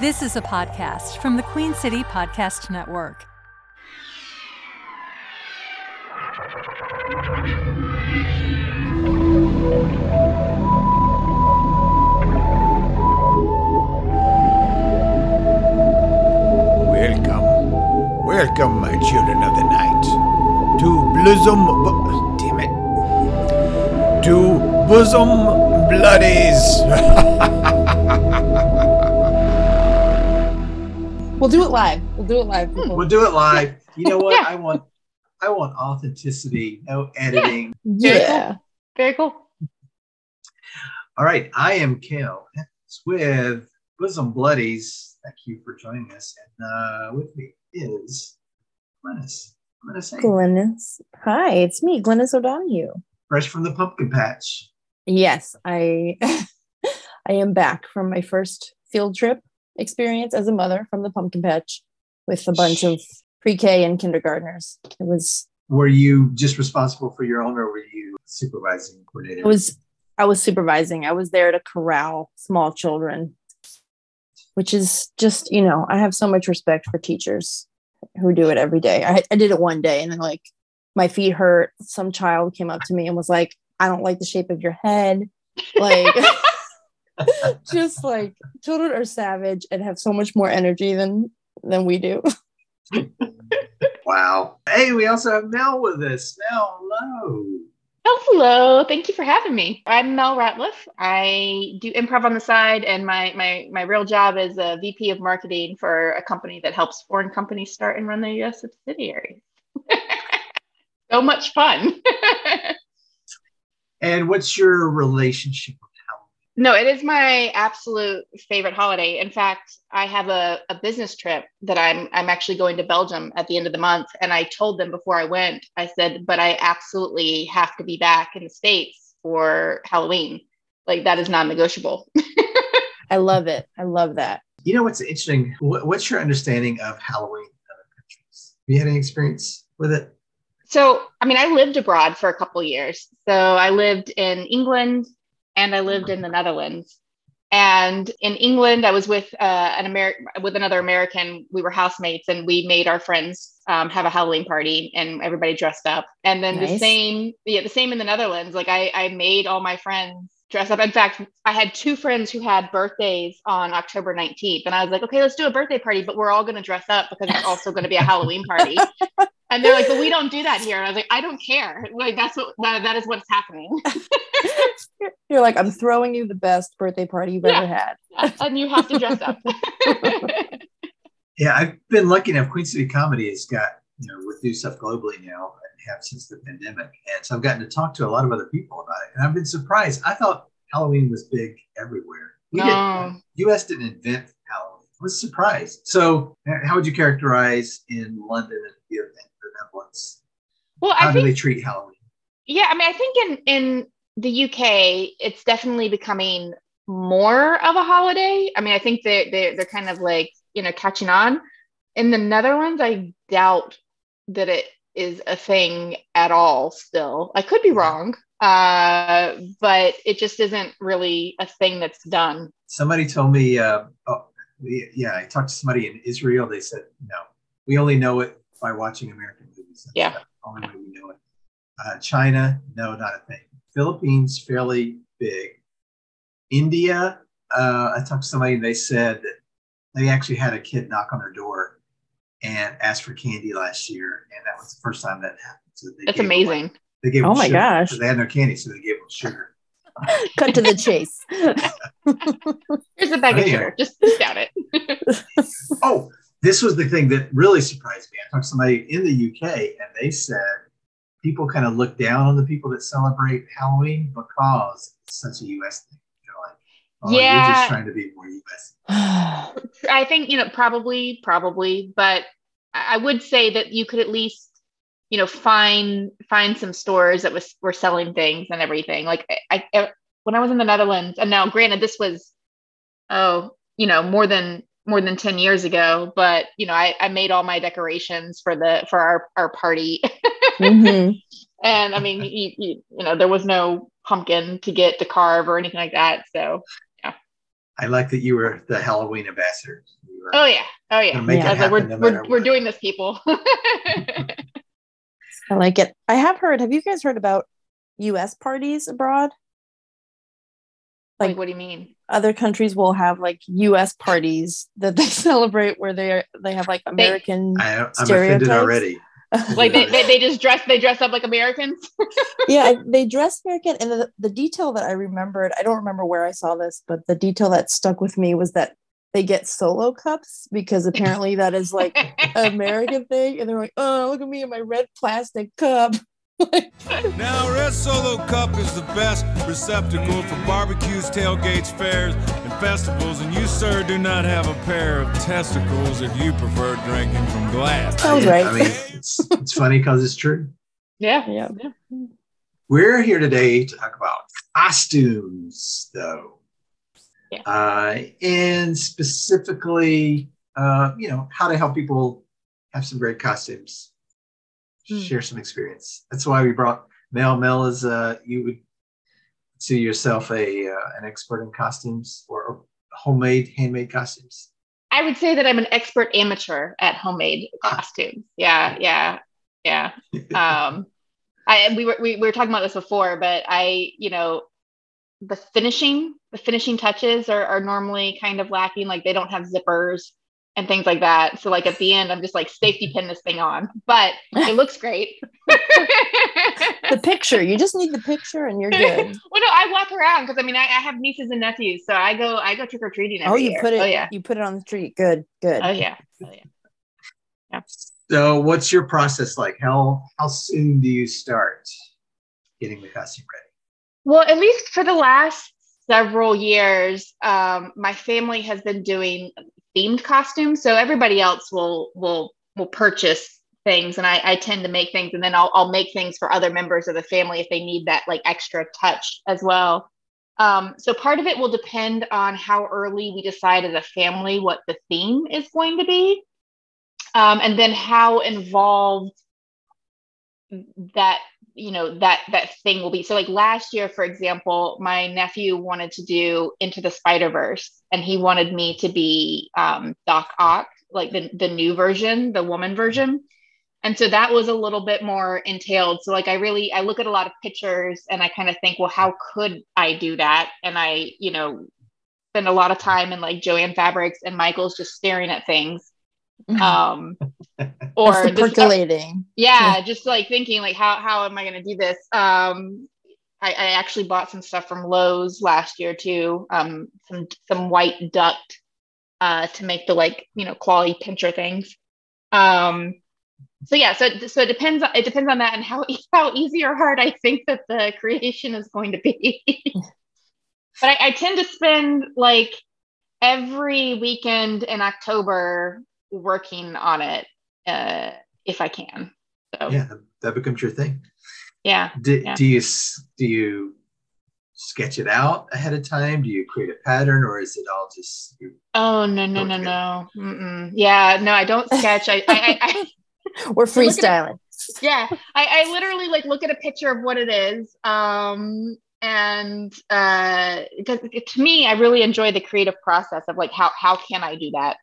This is a podcast from the Queen City Podcast Network. Welcome, welcome, my children of the night, to Bosom. Bu- damn it. To Bosom Bloodies. We'll do it live. We'll do it live. people. We'll do it live. You know what? Yeah. I want I want authenticity, no editing. Yeah. Very cool. All right. I am Kel Evans with Bosom Bloodies. Thank you for joining us. And uh, with me is Glennis. I'm gonna say Glennis. Hi, it's me, Glennis O'Donoghue. fresh from the pumpkin patch. Yes, I I am back from my first field trip experience as a mother from the pumpkin patch with a bunch of pre-K and kindergartners. It was Were you just responsible for your own or were you supervising coordinator? I was I was supervising. I was there to corral small children, which is just, you know, I have so much respect for teachers who do it every day. I, I did it one day and then like my feet hurt. Some child came up to me and was like, I don't like the shape of your head. Like just like children are savage and have so much more energy than than we do. wow. Hey, we also have Mel with us. Mel, hello. Hello, thank you for having me. I'm Mel Ratliff. I do improv on the side, and my my my real job is a VP of marketing for a company that helps foreign companies start and run their U.S. subsidiaries. so much fun. And what's your relationship with Halloween? No, it is my absolute favorite holiday. In fact, I have a, a business trip that I'm I'm actually going to Belgium at the end of the month, and I told them before I went, I said, but I absolutely have to be back in the states for Halloween. Like that is non-negotiable. I love it. I love that. You know what's interesting? What, what's your understanding of Halloween in other countries? Have you had any experience with it? So, I mean, I lived abroad for a couple years. So, I lived in England and I lived in the Netherlands. And in England, I was with uh, an American, with another American. We were housemates, and we made our friends um, have a Halloween party, and everybody dressed up. And then the same, yeah, the same in the Netherlands. Like I, I made all my friends dress up. In fact, I had two friends who had birthdays on October 19th, and I was like, okay, let's do a birthday party, but we're all going to dress up because it's also going to be a Halloween party. And they're like, but we don't do that here. And I was like, I don't care. Like that's what that, that is what's happening. You're like, I'm throwing you the best birthday party you've Yeah. ever had. and you have to dress up. Yeah, I've been lucky enough. Queen City Comedy has got, you know, with do stuff globally now and have since the pandemic. And so I've gotten to talk to a lot of other people about it. And I've been surprised. I thought Halloween was big everywhere. We No. didn't, US didn't invent Halloween. I was surprised. So, uh, how would you characterize in London and the the Netherlands? well, How I do think they treat Halloween? yeah, I mean, I think in in the UK, it's definitely becoming more of a holiday. I mean, I think they they they're kind of like you know catching on. In the Netherlands, I doubt that it is a thing at all. Still, I could be wrong, uh, but it just isn't really a thing that's done. Somebody told me, uh, oh, yeah, I talked to somebody in Israel. They said, no, we only know it by watching American movies. That's Yeah. the only way we know it. Uh, China, no, not a thing. Philippines, fairly big. India, uh, I talked to somebody and they said that they actually had a kid knock on their door and ask for candy last year. And that was the first time that happened. So they That's gave them, amazing. they gave Oh them my sugar, gosh. 'cause They had no candy, so they gave them sugar. Cut to the chase. Here's a bag of Anyhow. sugar. Just, just down it. Oh, this was the thing that really surprised me. I talked to somebody in the UK and they said people kind of look down on the people that celebrate Halloween because it's such a US thing. You know, like, oh, you're Yeah. just trying to be more US. I think, you know, probably, probably, but I I would say that you could at least, you know, find find some stores that was were selling things and everything. Like I, I when I was in the Netherlands, and now granted this was oh, you know, more than more than 10 years ago, but you know, I, I made all my decorations for the for our our party. Mhm. and I mean, you, you, you know, there was no pumpkin to get to carve or anything like that. So I like that you were the Halloween ambassador. Oh yeah. Oh yeah. Gonna it like, we're, no we're, we're doing this, people. I like it. I have heard. Have you guys heard about U.S. parties abroad? Like, Like- what do you mean? Other countries will have like U.S. parties that they celebrate where they they have like American. I, I'm offended already. Like they, they, they just dress they dress up like Americans. yeah, they dress American, and the, the detail that I remembered, I don't remember where I saw this, but the detail that stuck with me was that they get solo cups because apparently that is like an American thing, and they're like, "Oh, look at me in my red plastic cup." Now, Red Solo Cup is the best receptacle for barbecues, tailgates, fairs, and festivals. And you, sir, do not have a pair of testicles if you prefer drinking from glass. Sounds right. I mean, it's, it's funny because it's true. yeah. yeah, We're here today to talk about costumes, though. Yeah. Uh, and specifically, uh, you know, how to help people have some great costumes, Hmm. share some experience. That's why we brought Mel. Mel is, uh, you would see yourself a uh, an expert in costumes or homemade, handmade costumes. I would say that I'm an expert amateur at homemade costumes. Yeah, yeah, yeah. Um, I we were we, we were talking about this before, but I, you know, the finishing, the finishing touches are are normally kind of lacking. Like they don't have zippers and things like that. So like at the end, I'm just like safety pin this thing on, but it looks great. the picture. You just need the picture, and you're good. well, no, I walk around because I mean I, I have nieces and nephews, so I go I go trick or treating. oh, you put it. Oh yeah. You put it on the street. Good, good. Oh yeah. Oh yeah. So, what's your process like? How how soon do you start getting the costume ready? Well, at least for the last several years, um, my family has been doing themed costumes. So everybody else will will will purchase things, and I, I tend to make things, and then I'll I'll make things for other members of the family if they need that like extra touch as well. Um, so part of it will depend on how early we decide as a family what the theme is going to be, um, and then how involved that you know that that thing will be. So like last year for example my nephew wanted to do into the spider verse and he wanted me to be um, doc ock like the, the new version the woman version. And so that was a little bit more entailed. So like i really i look at a lot of pictures and i kind of think well how could i do that? And i you know spend a lot of time in like Jo-Ann Fabrics and michael's just staring at things um or That's the this- percolating. yeah just like thinking like how how am i going to do this? Um I, I actually bought some stuff from Lowe's last year too um some some white duct uh to make the like you know quality pincher things. Um so yeah so so it depends on it depends on that and how how easy or hard i think that the creation is going to be. But I, I tend to spend like every weekend in october working on it uh if i can so Yeah, that, that becomes your thing. yeah Do, Yeah. do you do you sketch it out ahead of time? Do you create a pattern, or is it all just you- Oh no no no no! Mm-mm. Yeah, no, I don't sketch. I, I, I, I We're look at freestyling. yeah, I, I literally like look at a picture of what it is. Um, and uh, because to me, I really enjoy the creative process of like how how can I do that?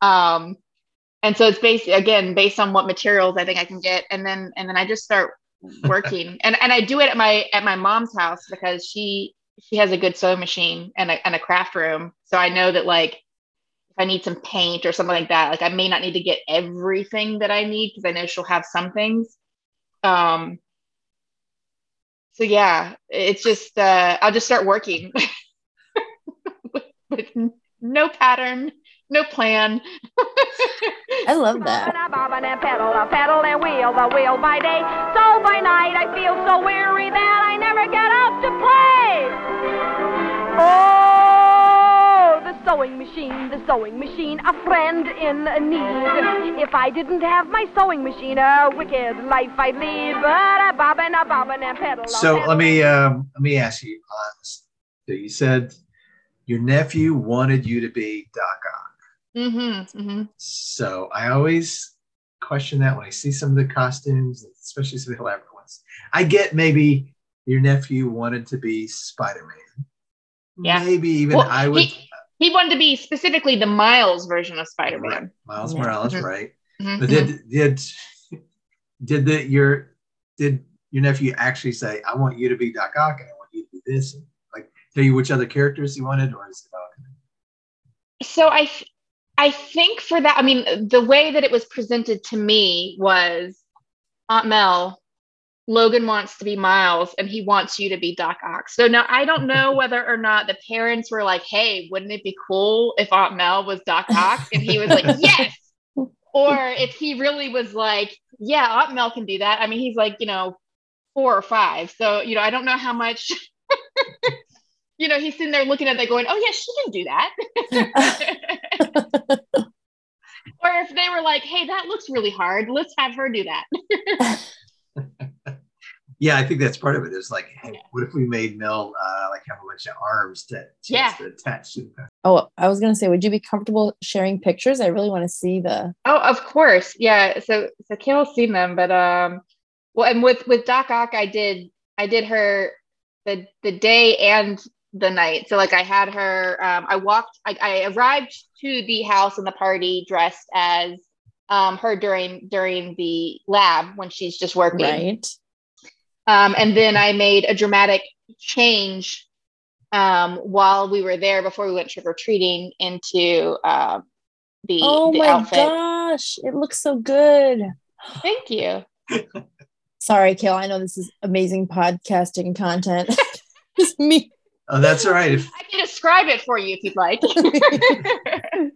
Um, and so it's based again based on what materials I think I can get, and then and then I just start working, and and I do it at my at my mom's house because she she has a good sewing machine and a and a craft room, so I know that like if I need some paint or something like that, like I may not need to get everything that I need because I know she'll have some things. Um, so yeah, it's just uh, I'll just start working with, with no pattern, no plan. I love that. I bob and pedal, I pedal and wheel the wheel by day. So by night I feel so weary that I never get up to play. Oh, the sewing machine, the sewing machine, a friend in need. If I didn't have my sewing machine, a wicked life I'd lead. But I bob and I bob and pedal. So pedal. let me um, let me ask you. Uh, so you said your nephew wanted you to be Doc Ock. Mm-hmm, mm-hmm. So I always question that when I see some of the costumes, especially some of the elaborate ones. I get maybe your nephew wanted to be Spider Man. Yeah. Maybe even Well, I would. he- he wanted to be specifically the Miles version of Spider-Man. Right. Miles Yeah. Morales, Mhm. right? Mhm. But did did did the your did your nephew actually say, "I want you to be Doc Ock and I want you to be this"? Like tell you which other characters he wanted, or is it all? so I, th- I think for that, I mean, the way that it was presented to me was Aunt Mel, Logan wants to be Miles and he wants you to be Doc Ock. So now I don't know whether or not the parents were like, hey, wouldn't it be cool if Aunt Mel was Doc Ock? And he was like, yes. Or if he really was like, yeah, Aunt Mel can do that. I mean, he's like, you know, four or five. So, you know, I don't know how much. You know, he's sitting there looking at that going, oh, yeah, she can do that. Or if they were like, hey, that looks really hard. Let's have her do that. Yeah, I think that's part of it. it. Is like, hey, what if we made Mel uh, like have a bunch of arms that she Yeah. to attach to? The, Oh, I was gonna say, would you be comfortable sharing pictures? I really want to see the. Oh, of course. Yeah. So so Kayla's seen them, but um well and with with Doc Ock I did I did her the the day and the night. So like I had her um I walked I, I arrived to the house and the party dressed as um her during during the lab when she's just working. Right. Um, and then I made a dramatic change um, while we were there before we went trick or treating into uh, the, Oh the my outfit. gosh, it looks so good. Thank you. Sorry, Kale. I know this is amazing podcasting content. Just me. Oh, that's all right. If, I can describe it for you if you'd like.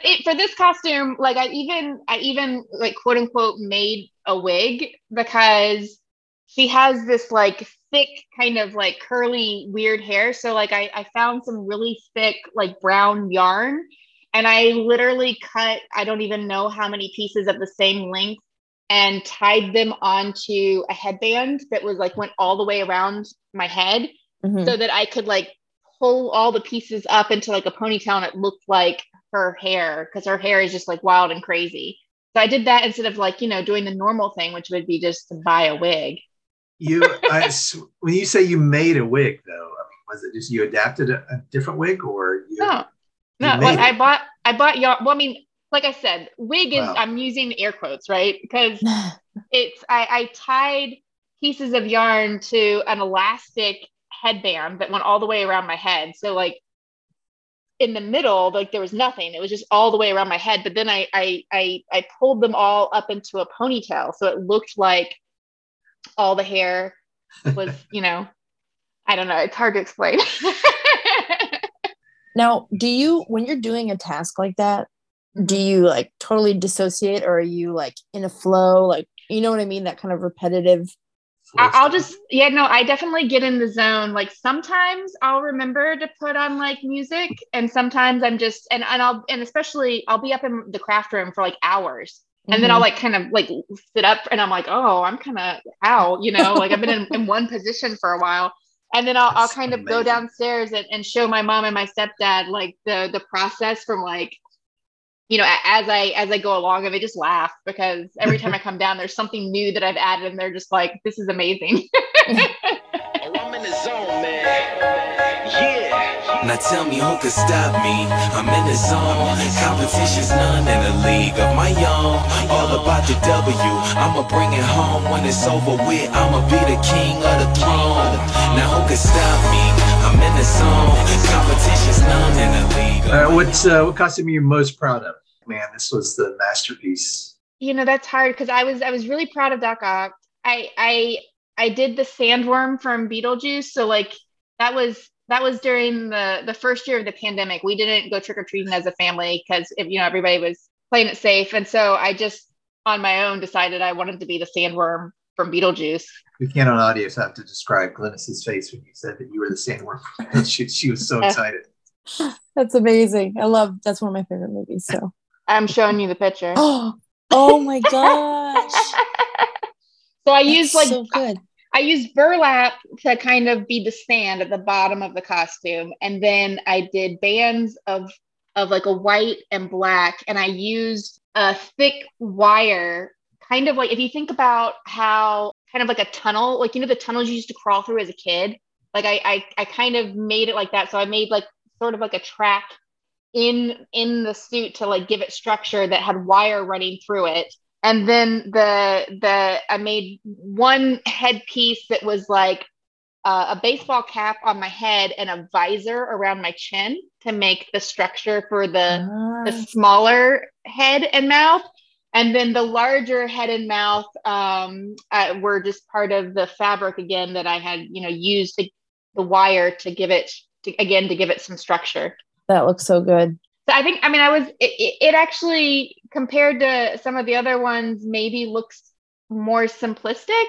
it, for this costume, like I even I even like quote unquote made a wig because she has this like thick kind of like curly weird hair. So like I, I found some really thick like brown yarn and I literally cut I don't even know how many pieces of the same length and tied them onto a headband that was like went all the way around my head Mhm. so that I could like pull all the pieces up into like a ponytail and it looked like her hair because her hair is just like wild and crazy. So I did that instead of like, you know, doing the normal thing, which would be just to buy a wig. you I when you say you made a wig, though, I mean, was it just you adapted a, a different wig, or you? No, You no, like I bought, I bought y'all. Well, I mean, like I said, wig is, Wow. I'm using air quotes, right? Because it's, I, I tied pieces of yarn to an elastic headband that went all the way around my head. So like in the middle, like there was nothing. It was just all the way around my head. But then I, I, I, I pulled them all up into a ponytail, so it looked like all the hair was, you know, I don't know. It's hard to explain. Now, do you, when you're doing a task like that, do mm-hmm. you like totally dissociate or are you like in a flow? Like, you know what I mean? That kind of repetitive. I'll just yeah no I definitely get in the zone. Like sometimes I'll remember to put on like music and sometimes I'm just and and I'll and especially I'll be up in the craft room for like hours. And then I'll like kind of like sit up and I'm like oh I'm kind of out you know? Like I've been in, in one position for a while. And then I'll, I'll kind of go downstairs and, and show my mom and my stepdad like the the process from like you know as I as I go along and they just laugh because every time I come down there's something new that I've added and they're just like this is amazing the. Now tell me who could stop me? I'm in the zone. Competition's none in a league of my own. All about the W. I'ma bring it home when it's over with. I'ma be the king of the throne. Now who could stop me? I'm in the zone. Competition's none in a league. Of Uh, my uh, what costume are you most proud of? Man, this was the masterpiece. you know that's hard because I was I was really proud of Doc Ock. I I I did the sandworm from Beetlejuice, so like that was that was during the the first year of the pandemic. We didn't go trick or treating as a family because you know everybody was playing it safe, and so I just on my own decided I wanted to be the sandworm from Beetlejuice. We can't on audio so I have to describe Glynis's face when you said that you were the sandworm. she, she was so excited. That's amazing. I love, that's one of my favorite movies. So, I'm showing you the picture. oh, oh my gosh. so I That's used like so good. I used burlap to kind of be the stand at the bottom of the costume, and then I did bands of of like a white and black, and I used a thick wire, kind of like if you think about how kind of like a tunnel, like you know the tunnels you used to crawl through as a kid. Like I I, I kind of made it like that. So I made like sort of like a track in in the suit to like give it structure that had wire running through it and then the the i made one headpiece that was like uh, a baseball cap on my head and a visor around my chin to make the structure for the the Ah. smaller head and mouth and then the larger head and mouth um, uh, were just part of the fabric again that i had you know used to, the wire to give it to, again to give it some structure That looks so good. so I think, I mean, I was, it, it it actually, compared to some of the other ones, maybe looks more simplistic.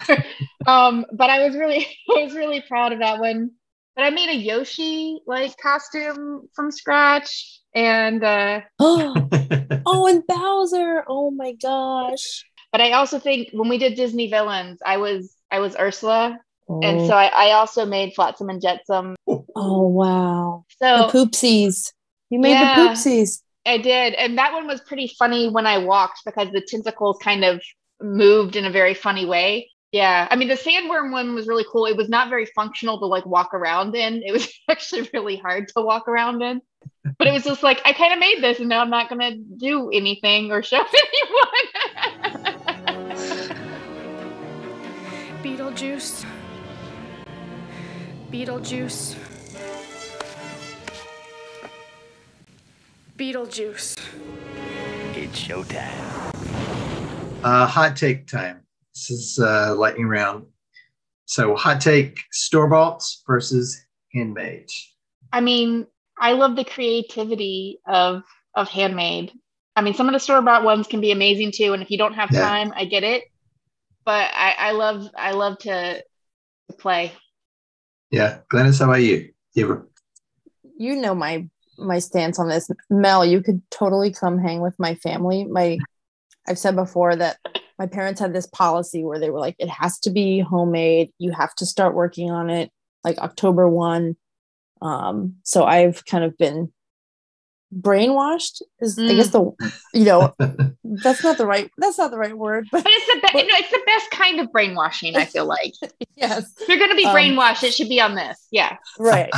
um, but I was really, I was really proud of that one. But I made a Yoshi like costume from scratch. And, uh, oh, and Bowser. Oh my gosh. but I also think when we did Disney villains, I was, I was Ursula. Oh, And so I, I also made Flotsam and Jetsam. oh wow. So the poopsies. You made Yeah. the poopsies. I did. And that one was pretty funny when I walked because the tentacles kind of moved in a very funny way. Yeah. I mean, the sandworm one was really cool. It was not very functional to like walk around in. It was actually really hard to walk around in. But it was just like, I kind of made this and now I'm not going to do anything or show anyone. Beetlejuice. Beetlejuice. Beetlejuice. It's showtime. Uh, hot take time. This is uh, lightning round. So, hot take store bought versus handmade. I mean, I love the creativity of of handmade. I mean, some of the store bought ones can be amazing too, and if you don't have Yeah. time, I get it. But I, I love I love to, to play. Yeah. Glennis, how about you? You ever? You know my my stance on this. Mel, you could totally come hang with my family. My I've said before that my parents had this policy where they were like, it has to be homemade. You have to start working on it like October 1. Um, so I've kind of been brainwashed is I guess the you know that's not the right that's not the right word but But it's the be- no, it's the best kind of brainwashing. I feel like yes if you're gonna be Um, brainwashed, it should be on this. Yeah. right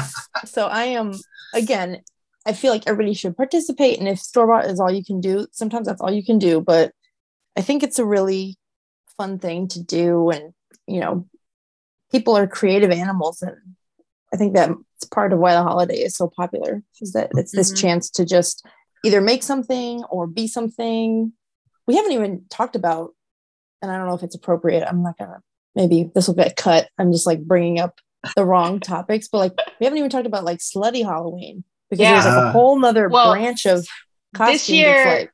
so i am again i feel like everybody should participate and if store bought is all you can do sometimes that's all you can do but i think it's a really fun thing to do and you know people are creative animals and i think that's part of why the holiday is so popular is that it's this Mhm. chance to just either make something or be something. We haven't even talked about and i don't know if it's appropriate i'm not gonna maybe this will get cut i'm just like bringing up the wrong topics but like we haven't even talked about like slutty halloween because there's like a whole nother Well, branch of costume this year that's like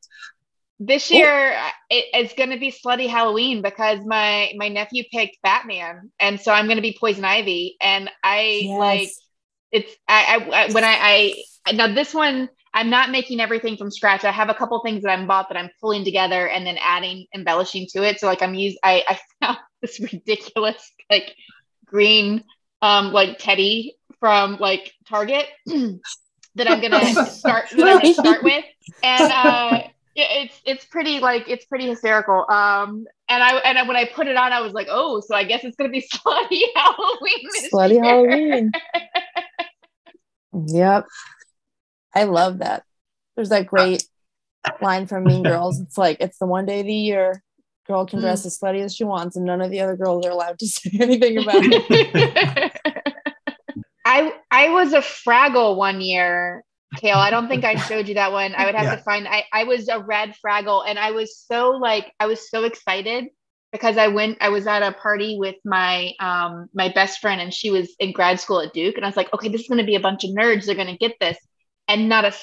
this year it, it's going to be slutty halloween because my my nephew picked batman and so i'm going to be poison ivy and i Yes. like it's I, I I when I, I now this one i'm not making everything from scratch. I have a couple things that i'm bought that i'm pulling together and then adding embellishing to it. So like i'm using i i found this ridiculous like green um like teddy from like target that i'm gonna start that i'm gonna start with. And uh yeah, it's it's pretty like it's pretty hysterical. Um, and I and I, when I put it on, I was like, oh, so I guess it's gonna be slutty Halloween. Slutty year. halloween yep i love that there's that great line from mean girls it's like it's the one day of the year girl can dress as slutty as she wants and none of the other girls are allowed to say anything about it I I was a Fraggle one year, Kale. I don't think I showed you that one. I would have Yeah. to find. I I was a red Fraggle, and I was so like I was so excited because I went. I was at a party with my um my best friend, and she was in grad school at Duke, and I was like, okay, this is going to be a bunch of nerds. They're going to get this, and not a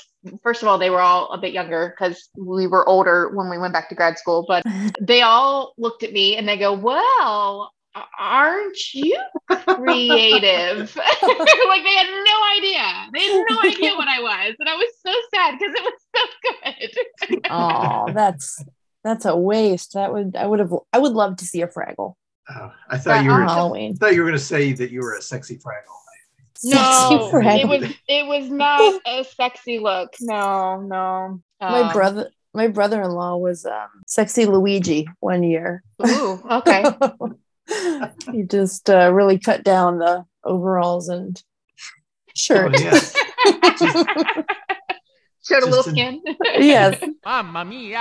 First of all, they were all a bit younger because we were older when we went back to grad school, but they all looked at me and they go, "Well, aren't you creative?" like they had no idea. They had no idea what I was, and I was so sad because it was so good. oh that's that's a waste that would i would have i would love to see a fraggle Oh, I thought you were. on I halloween thought you were going to say that you were a sexy fraggle. no, Sexy it was it was not a sexy look. No, no. my Um, brother my brother-in-law was um, sexy luigi one year Ooh, okay. he just uh, really cut down the overalls and Shirt. Oh, yeah. Showed a little Just an- skin. yes. Mamma mia!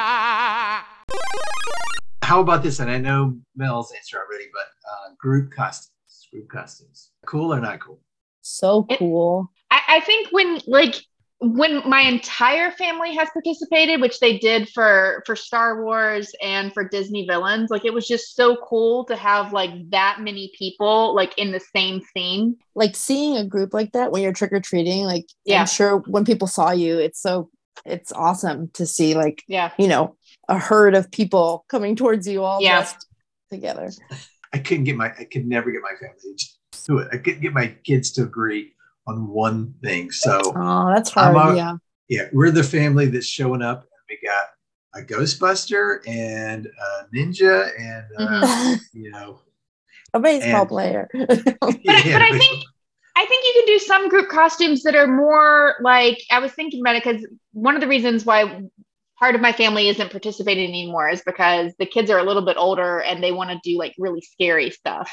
How about this? And I know Mel's answer already, but uh, group costumes. Group costumes. Cool or not cool? So It- cool. I, I think when like when my entire family has participated, which they did for for Star Wars and for Disney villains, like it was just so cool to have like that many people like in the same scene. Like seeing a group like that when you're trick or treating, like Yeah. I'm sure when people saw you, it's so it's awesome to see like, Yeah. you know, a herd of people coming towards you all Yeah. dressed together. I couldn't get my, I could never get my family to do it. I couldn't get my kids to agree on one thing. So, Oh, that's I'm hard. a- yeah. yeah, we're the family that's showing up. And we got a Ghostbuster and a ninja and, uh, you know, A baseball And- player. But, yeah, but I think I think you can do some group costumes that are more like I was thinking about it because one of the reasons why part of my family isn't participating anymore is because the kids are a little bit older and they want to do like really scary stuff.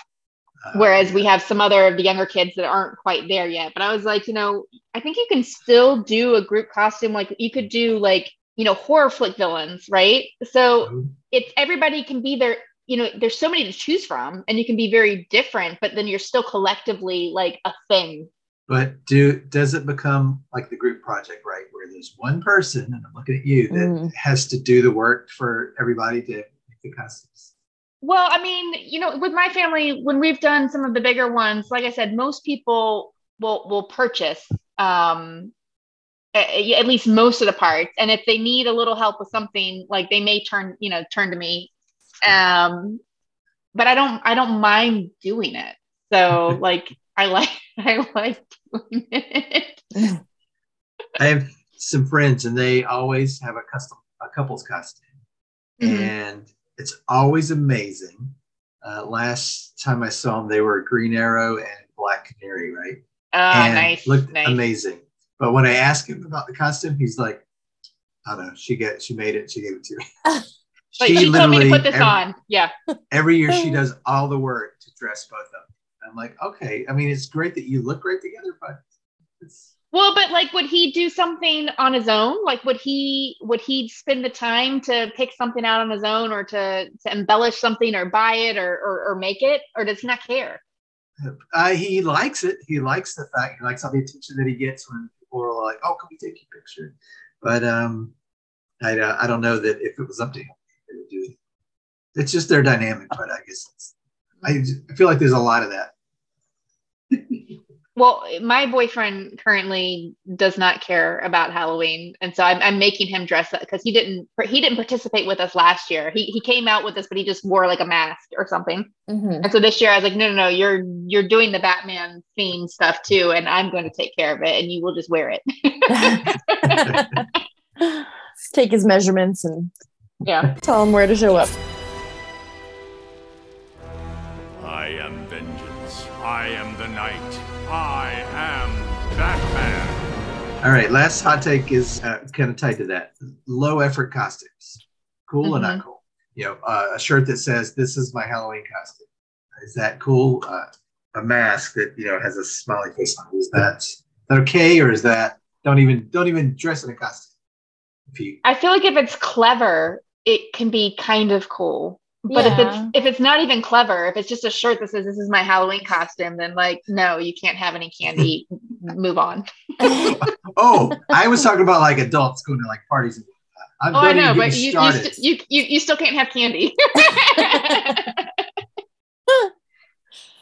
Uh, Whereas we have some other of the younger kids that aren't quite there yet. But I was like, you know, I think you can still do a group costume. Like you could do like, you know, horror flick villains, right? So it's everybody can be there. You know, there's so many to choose from, and you can be very different, but then you're still collectively like a thing. But do does it become like the group project, right? Where there's one person, and I'm looking at you, that Mm. has to do the work for everybody to make the costumes. Well, I mean, you know, with my family, when we've done some of the bigger ones, like I said, most people will will purchase um at least most of the parts, and if they need a little help with something, like they may turn, you know, turn to me. Um, but I don't, I don't mind doing it. So, like, I like, I like doing it. I have some friends, and they always have a custom, a couple's costume, Mhm. and it's always amazing. Uh, last time I saw them, they were Green Arrow and Black Canary, right? Oh, and nice, looked nice. amazing. But when I asked him about the costume, he's like, "I don't know. She get, she made it. She gave it to me." Like, she told me to put this every, on. Yeah. every year she does all the work to dress both of them. I'm like, okay. I mean, it's great that you look great together, but it's Well, but like, would he do something on his own? Like, would he would he spend the time to pick something out on his own, or to to embellish something, or buy it, or or, or make it, or does he not care? uh, he likes it. He likes the fact he likes all the attention that he gets when people are like, "Oh, can we take your picture?" But um, I uh, I don't know that if it was up to him, he would do it. It's just their dynamic, but I guess I feel like there's a lot of that. Well, my boyfriend currently does not care about Halloween, and so I'm, I'm making him dress up because he didn't he didn't participate with us last year. He he came out with us, but he just wore like a mask or something. Mhm. And so this year I was like, no, no, no, you're you're doing the Batman theme stuff too, and I'm going to take care of it, and you will just wear it. Take his measurements and yeah. tell him where to show up. All right, last hot take is uh, kind of tied to that. Low effort costumes, cool or not cool? You know, uh, a shirt that says "This is my Halloween costume." Is that cool? Uh, a mask that you know has a smiley face on it. Is that is that okay, or is that don't even don't even dress in a costume? You I feel like if it's clever, it can be kind of cool. But if it's if it's not even clever, if it's just a shirt that says this is my Halloween costume, then like no, you can't have any candy. Move on. oh, I was talking about like adults going to like parties. And I'm oh, I know, get but you you, started. st- you you you still can't have candy.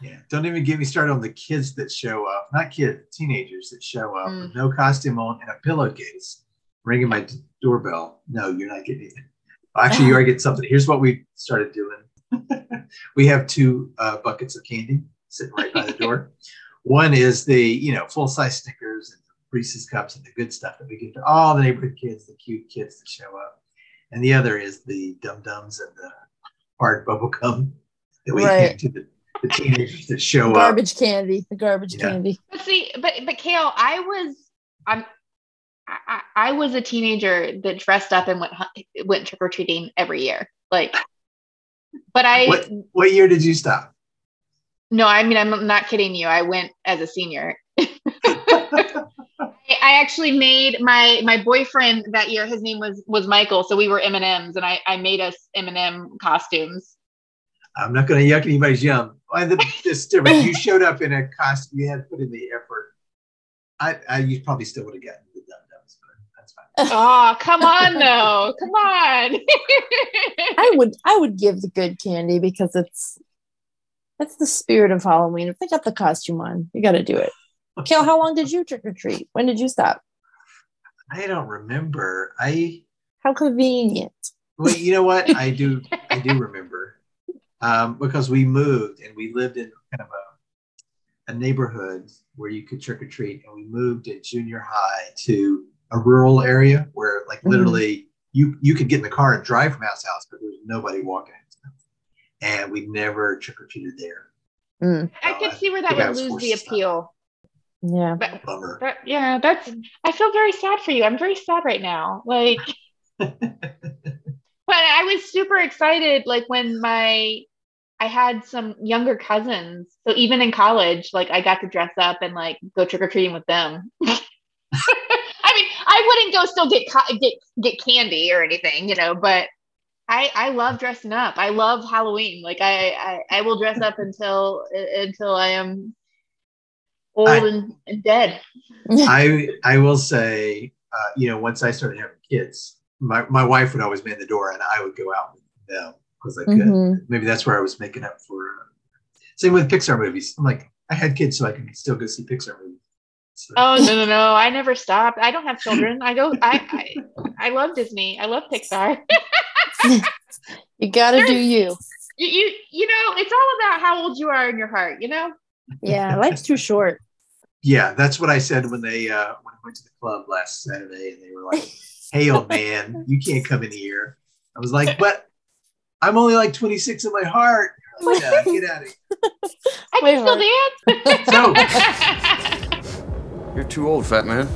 Yeah, don't even get me started on the kids that show up. Not kids, teenagers that show up Mm. with no costume on and a pillowcase, ringing my d- doorbell. No, you're not getting anything. Actually, you are getting something. Here's what we started doing. we have two uh, buckets of candy sitting right by the door. One is the you know full size Snickers and Reese's cups and the good stuff that we give to all the neighborhood kids, the cute kids that show up, and the other is the dum dums and the hard bubble gum that we Right. give to the, the teenagers that show up. Garbage candy. The garbage Yeah. candy. But see, but but Kale, I was I'm I, was a teenager that dressed up and went went trick or treating every year. Like, but I What what year did you stop? No, I mean I'm not kidding you. I went as a senior. I actually made my my boyfriend that year. His name was was Michael, so we were M and M's, and I I made us M and M costumes. I'm not going to yuck anybody's yum. Well, the, this different. You showed up in a costume. You had put in the effort. I, I you probably still would have gotten the dum dums, but that's fine. Oh, come on, though, come on. I would I would give the good candy because it's that's the spirit of Halloween. If they got the costume on, you got to do it. Kale, how long did you trick or treat? When did you stop? I don't remember. I How convenient. well, you know what? I do. I do remember um, because we moved and we lived in kind of a, a neighborhood where you could trick or treat, and we moved at junior high to a rural area where, like, Mhm. literally, you you could get in the car and drive from house to house, but there was nobody walking. And we never trick or treated there. Mm, I could see where that would lose the to stop. appeal. yeah. But Bummer. that, yeah, that's. I feel very sad for you. I'm very sad right now. Like, but I was super excited. Like when my, I had some younger cousins. So even in college, like I got to dress up and like go trick or treating with them. I wouldn't go still get get get candy or anything, you know, but. I, I love dressing up. I love Halloween. Like I, I, I will dress up until until I am old I- and, and dead. I I will say, uh, you know, once I started having kids, my, my wife would always man the door, and I would go out with them because I could. Mhm. Maybe that's where I was making up for. Uh, same with Pixar movies. I'm like, I had kids, so I can still go see Pixar movies. So, Oh no no no! I never stopped. I don't have children. I go. I I, I love Disney. I love Pixar. You got to do you. you, you you know it's all about how old you are in your heart. You know. Yeah, life's too short. yeah, that's what I said when they uh, when I went to the club last Saturday, and they were like, "Hey, old man, you can't come in here." I was like, "But I'm only like 26 in my heart." Like, "Yeah, get out of here. I Wait, can still dance. You're too old, fat man.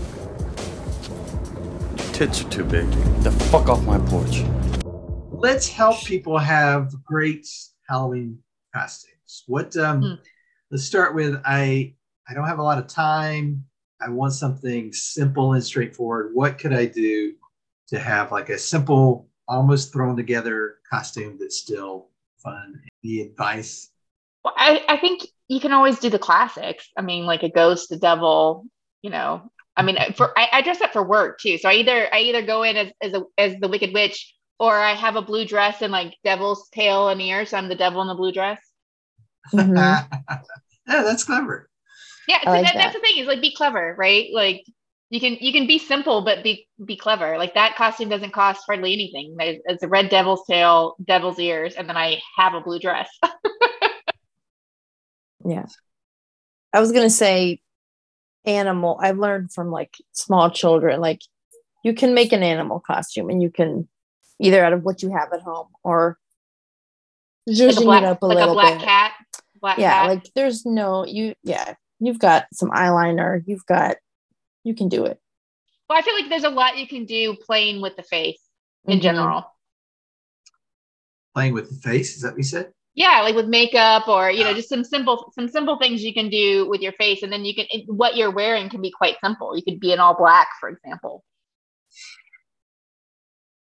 Your tits are too big. Get the fuck off my porch. let's help people have great Halloween costumes. What um Hmm. let's start with I I don't have a lot of time. I want something simple and straightforward. What could I do to have like a simple, almost thrown together costume that's still fun? The advice. Well, I I think you can always do the classics. I mean, like a ghost, a devil. You know. I mean, for I, I dress up for work too. So I either I either go in as as, a, as the Wicked Witch, or I have a blue dress and like devil's tail and ears. So I'm the devil in the blue dress. Mhm. yeah, that's clever. Yeah, so like that, that. that's the thing is like be clever, right? Like you can you can be simple but be be clever. Like that costume doesn't cost hardly anything. It's a red devil's tail, devil's ears, and then I have a blue dress. Yeah. I was gonna say animal. I've learned from like small children, like you can make an animal costume and you can either out of what you have at home or like a black, it up a like a black bit. cat. Black yeah, cat. like there's no you yeah, you've got some eyeliner, you've got you can do it. well, I feel like there's a lot you can do playing with the face in Mhm. general. Playing with the face, is that what you said? Yeah, like with makeup or you know just some simple some simple things you can do with your face, and then you can it, what you're wearing can be quite simple. You could be in all black, for example.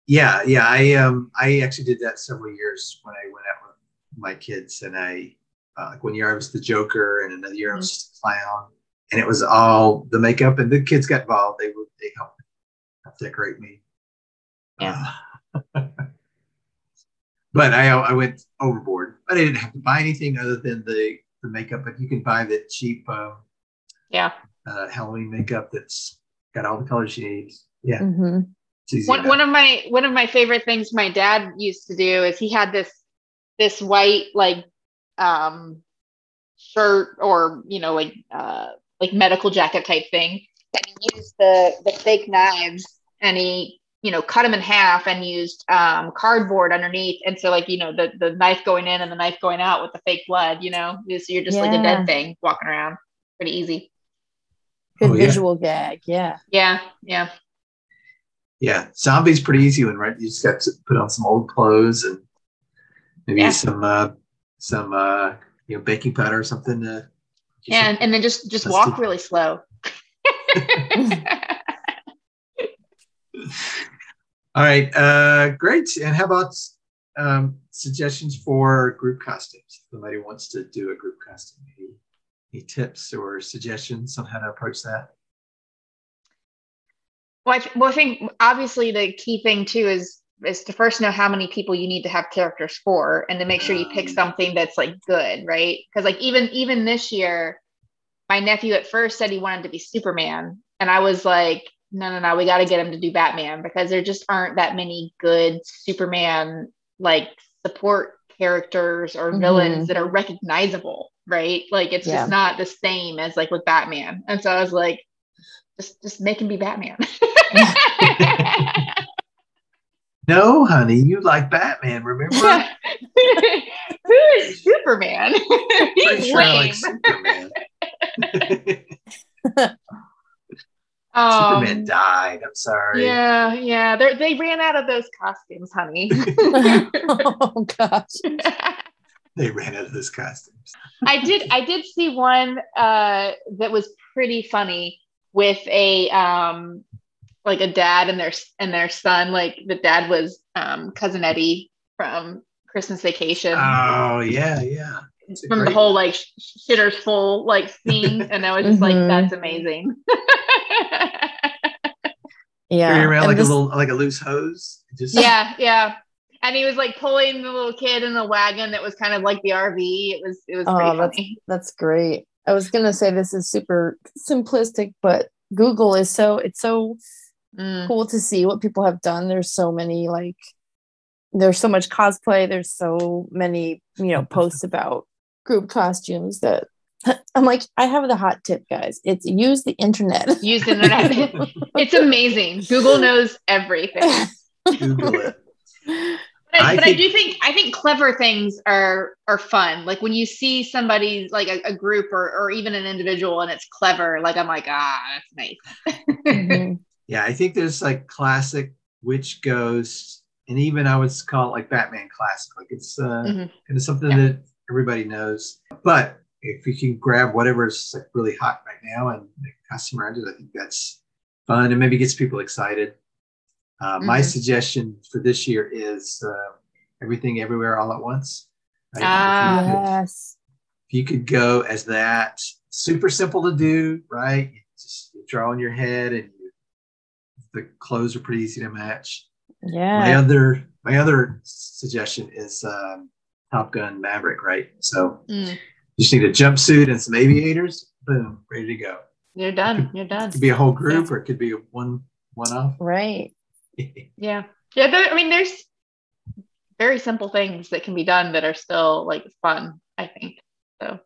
Yeah, yeah. I um I actually did that several years when I went out with my kids, and I uh, like one year I was the Joker, and another year I was just a clown, and it was all the makeup, and the kids got involved. They would they helped decorate me. Yeah. Uh, but I I went overboard. But I didn't have to buy anything other than the the makeup. But you can buy the cheap um, Yeah. uh, Halloween makeup that's got all the colors you need. Yeah, hmm one, one of my one of my favorite things my dad used to do is he had this this white like um shirt or you know like uh like medical jacket type thing and he used the the fake knives and he you know cut them in half and used um cardboard underneath and so like you know the the knife going in and the knife going out with the fake blood you know so you're just like a dead thing walking around pretty easy Good Oh, yeah. visual gag. Yeah. yeah yeah Yeah, zombies pretty easy one, right? You just got to put on some old clothes and maybe Yeah. some uh, some uh, you know, baking powder or something to and and then just just Let's walk do- really slow. All right, uh, great. And how about um, suggestions for group costumes? If somebody wants to do a group costume, any, any tips or suggestions on how to approach that? Well, I, well, I think obviously the key thing too is is to first know how many people you need to have characters for, and to make sure you pick something that's like good, right? Because like even even this year, my nephew at first said he wanted to be Superman, and I was like, no, no, no, we got to get him to do Batman because there just aren't that many good Superman like support characters or Mhm. villains that are recognizable, right? Like it's Yeah. just not the same as like with Batman, and so I was like, just just make him be Batman. No, honey, you like Batman, remember? Who is Superman? Pretty He's sure lame. like Superman. Um, Superman died. I'm sorry. Yeah, yeah. They they ran out of those costumes, honey. oh gosh. They ran out of those costumes. I did I did see one uh that was pretty funny with a um like a dad and their and their son. Like the dad was um cousin Eddie from Christmas Vacation. Oh yeah, yeah. It's a from the whole like shitters full like scene and I was just like Mhm. that's amazing. Yeah. carry around and like this- a little like a loose hose. Just yeah, yeah. And he was like pulling the little kid in the wagon that was kind of like the RV. It was it was Oh, pretty that's funny. that's great. I was gonna say this is super simplistic, but Google is so it's so Mm. cool to see what people have done. There's so many like there's so much cosplay, there's so many, you know, posts about group costumes that I'm like, I have the hot tip, guys. It's use the internet. Use the internet. it's amazing. Google knows everything. Google it. But, I, I but think- I do think I think clever things are are fun. Like when you see somebody like a, a group or or even an individual and it's clever, like I'm like, ah, that's nice. Mhm. Yeah, I think there's like classic witch ghost, and even I would call it like Batman classic. Like it's uh, Mhm. kind of something Yeah. that everybody knows. But if you can grab whatever's like really hot right now and make a costume around it, I think that's fun and maybe gets people excited. Uh, My Mhm. suggestion for this year is uh, everything everywhere all at once. Right? Ah. If you could- yes. if you could go as that super simple to do right you just you draw in your head and you, the clothes are pretty easy to match Yeah. my other my other suggestion is um, top gun maverick right so Mm, you just need a jumpsuit and some aviators boom ready to go you're done. You're done. it could be a whole group or it could be one one off Right. Yeah. Yeah. There, I mean, there's very simple things that can be done that are still like fun, I think. So,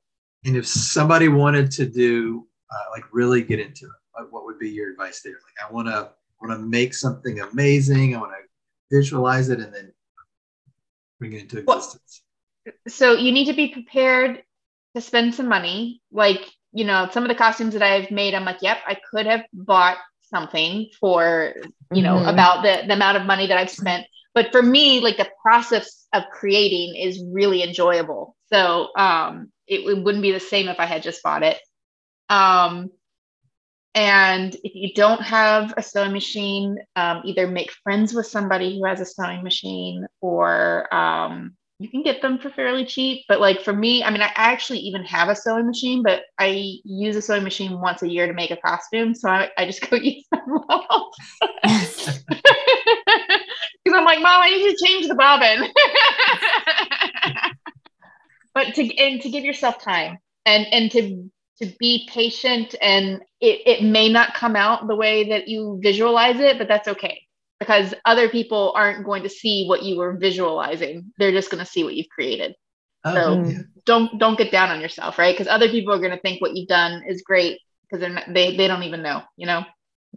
and if somebody wanted to do uh, like really get into it what, what would be your advice there like i want to want to make something amazing i want to visualize it and then bring it into Well- existence so you need to be prepared to spend some money. Like, you know, some of the costumes that I've made, I'm like, yep, I could have bought something for, you know, Mhm. about the, the amount of money that I've spent. But for me, like the process of creating is really enjoyable. So um, it, it wouldn't be the same if I had just bought it. Um, and if you don't have a sewing machine, um, either make friends with somebody who has a sewing machine or um, you can get them for fairly cheap. But like for me, I mean, I actually even have a sewing machine, but I use a sewing machine once a year to make a costume. So I, I just go use them mom's. Because I'm like, Mom, I need to change the bobbin. but to and to give yourself time and and to to be patient and it, it may not come out the way that you visualize it, but that's okay because other people aren't going to see what you were visualizing. They're just going to see what you've created. Oh, So yeah. don't don't get down on yourself, right? Because other people are going to think what you've done is great because they're not, they they don't even know, you know.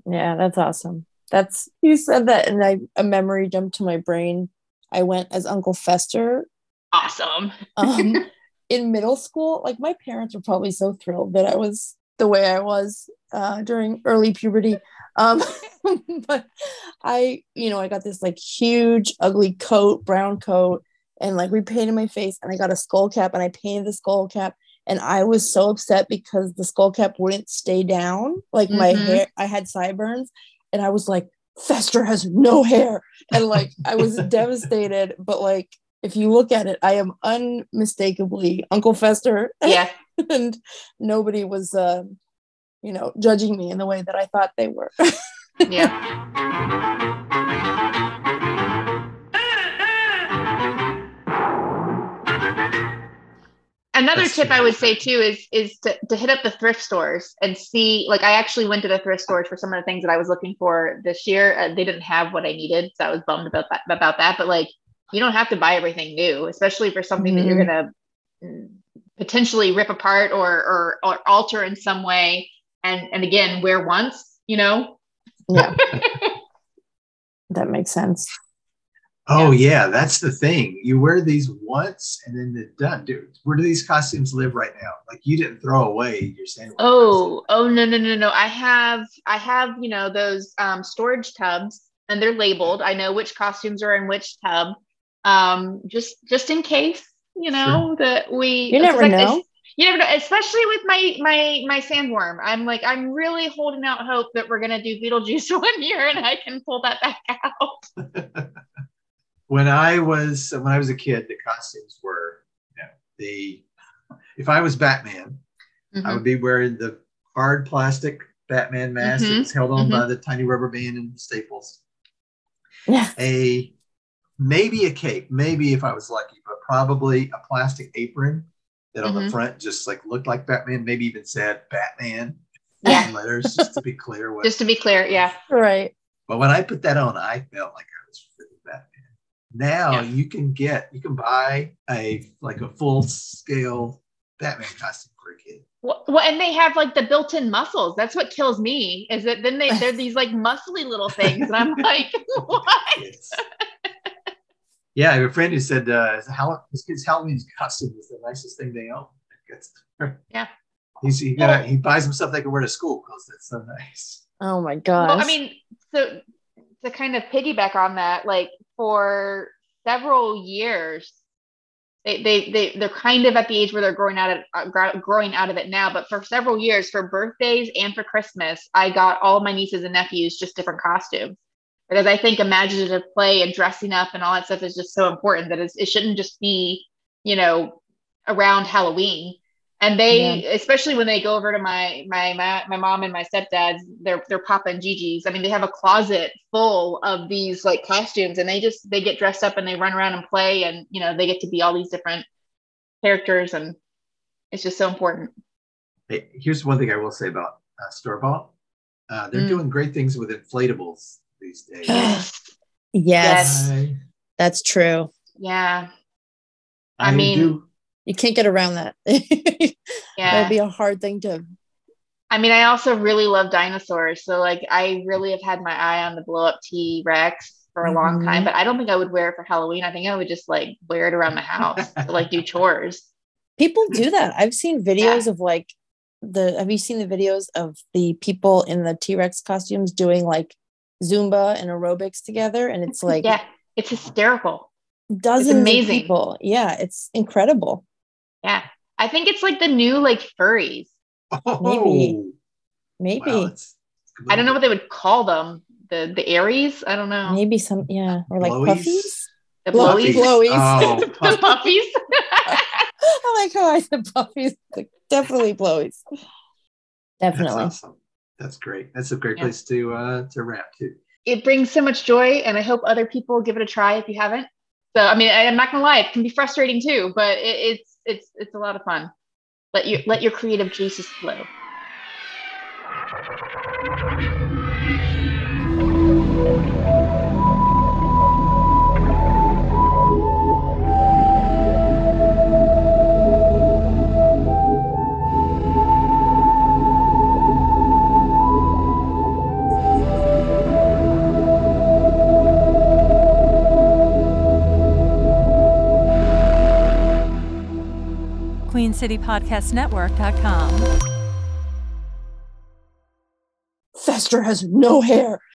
Yeah, that's awesome. That's you said that, and I a memory jumped to my brain. I went as Uncle Fester Awesome. um, in middle school. Like my parents were probably so thrilled that I was the way I was uh, during early puberty. Um, but I, you know, I got this like huge, ugly coat, brown coat, and like repainted my face and I got a skull cap and I painted the skull cap and I was so upset because the skull cap wouldn't stay down. Like my Mhm. hair, I had sideburns and I was like, Fester has no hair. And like I was devastated, but like if you look at it, I am unmistakably Uncle Fester. Yeah. and nobody was uh, you know, judging me in the way that I thought they were. Yeah. Another That's tip true. I would say too is is to, to hit up the thrift stores and see. Like I actually went to the thrift stores for some of the things that I was looking for this year. Uh, they didn't have what I needed, so I was bummed about that. About that, but like you don't have to buy everything new, especially for something that you're gonna mm, potentially rip apart or, or or alter in some way. And and again, wear once. You know. yeah. that makes sense. Oh yeah, that's the thing. You wear these once and then they're done. Dude, where do these costumes live right now? Like you didn't throw away your sandworm. Oh, oh no, no, no, no. I have I have, you know, those um storage tubs and they're labeled. I know which costumes are in which tub. Um just just in case, you know, that we You never like, know. You never know, especially with my my my sandworm. I'm like I'm really holding out hope that we're gonna do Beetlejuice one year and I can pull that back out. When I was when I was a kid, the costumes were you know, the if I was Batman, I Mhm. would be wearing the hard plastic Batman mask Mhm, that's held on mhm. by the tiny rubber band and staples. Yeah. A maybe a cape, maybe if I was lucky, but probably a plastic apron that on the Mhm. front just like looked like Batman, maybe even said Batman Yeah. in letters, just to be clear. What, Just to be clear, yeah. Right. but when I put that on, I felt like I was really Batman. Now Yeah. you can get, you can buy a like a full scale Batman costume for a kid. Well, well, and they have like the built-in muscles. That's what kills me. Is that then they they're these like muscly little things, and I'm like, what? Yes. Yeah, I have a friend who said uh, his Hall- his kid's Halloween costume is the nicest thing they own. That's- Yeah. He's, he, got, he buys himself stuff they can wear to school because it's so nice. Oh my gosh. Well, I mean, so to kind of piggyback on that, like for several years, they they they they're kind of at the age where they're growing out of uh, growing out of it now. But for several years, for birthdays and for Christmas, I got all my nieces and nephews just different costumes because I think imaginative play and dressing up and all that stuff is just so important that it's, it shouldn't just be you know around Halloween. And they, especially when they go over to my my my, my mom and my stepdad's, their their Papa and Gigi's. I mean, they have a closet full of these like costumes, and they just they get dressed up and they run around and play, and you know they get to be all these different characters, and it's just so important. Hey, here's one thing I will say about uh, store bought. Uh, they're Mm. doing great things with inflatables these days. yes, I, that's true. Yeah, I, I mean, do. You can't get around that. yeah. That'd be a hard thing to. I mean, I also really love dinosaurs, so like I really have had my eye on the blow up T Rex for a long Mhm. time, but I don't think I would wear it for Halloween. I think I would just like wear it around the house to like do chores. People do that. I've seen videos of like the. Have you seen the videos of the people in the T Rex costumes doing like Zumba and aerobics together? And it's like yeah, it's hysterical. dozens amazing. of people. Yeah, it's incredible. Yeah. I think it's like the new like furries. Maybe. Oh, Maybe, wow, it's- I don't know what they would call them. The the Aries? I don't know. maybe some. Yeah, or like Blowies? puffies. The blowies. blowies. Oh, the puff- puppies. I like how I said puffies. Like, definitely blowies. that's Definitely. awesome. That's great. That's a great Yeah. place to uh, to wrap too. it brings so much joy and I hope other people give it a try if you haven't. So I mean I'm not gonna lie, it can be frustrating too, but it, it's it's it's a lot of fun. Let you let your creative juices flow. QueenCityPodcastNetwork.com. Fester has no hair.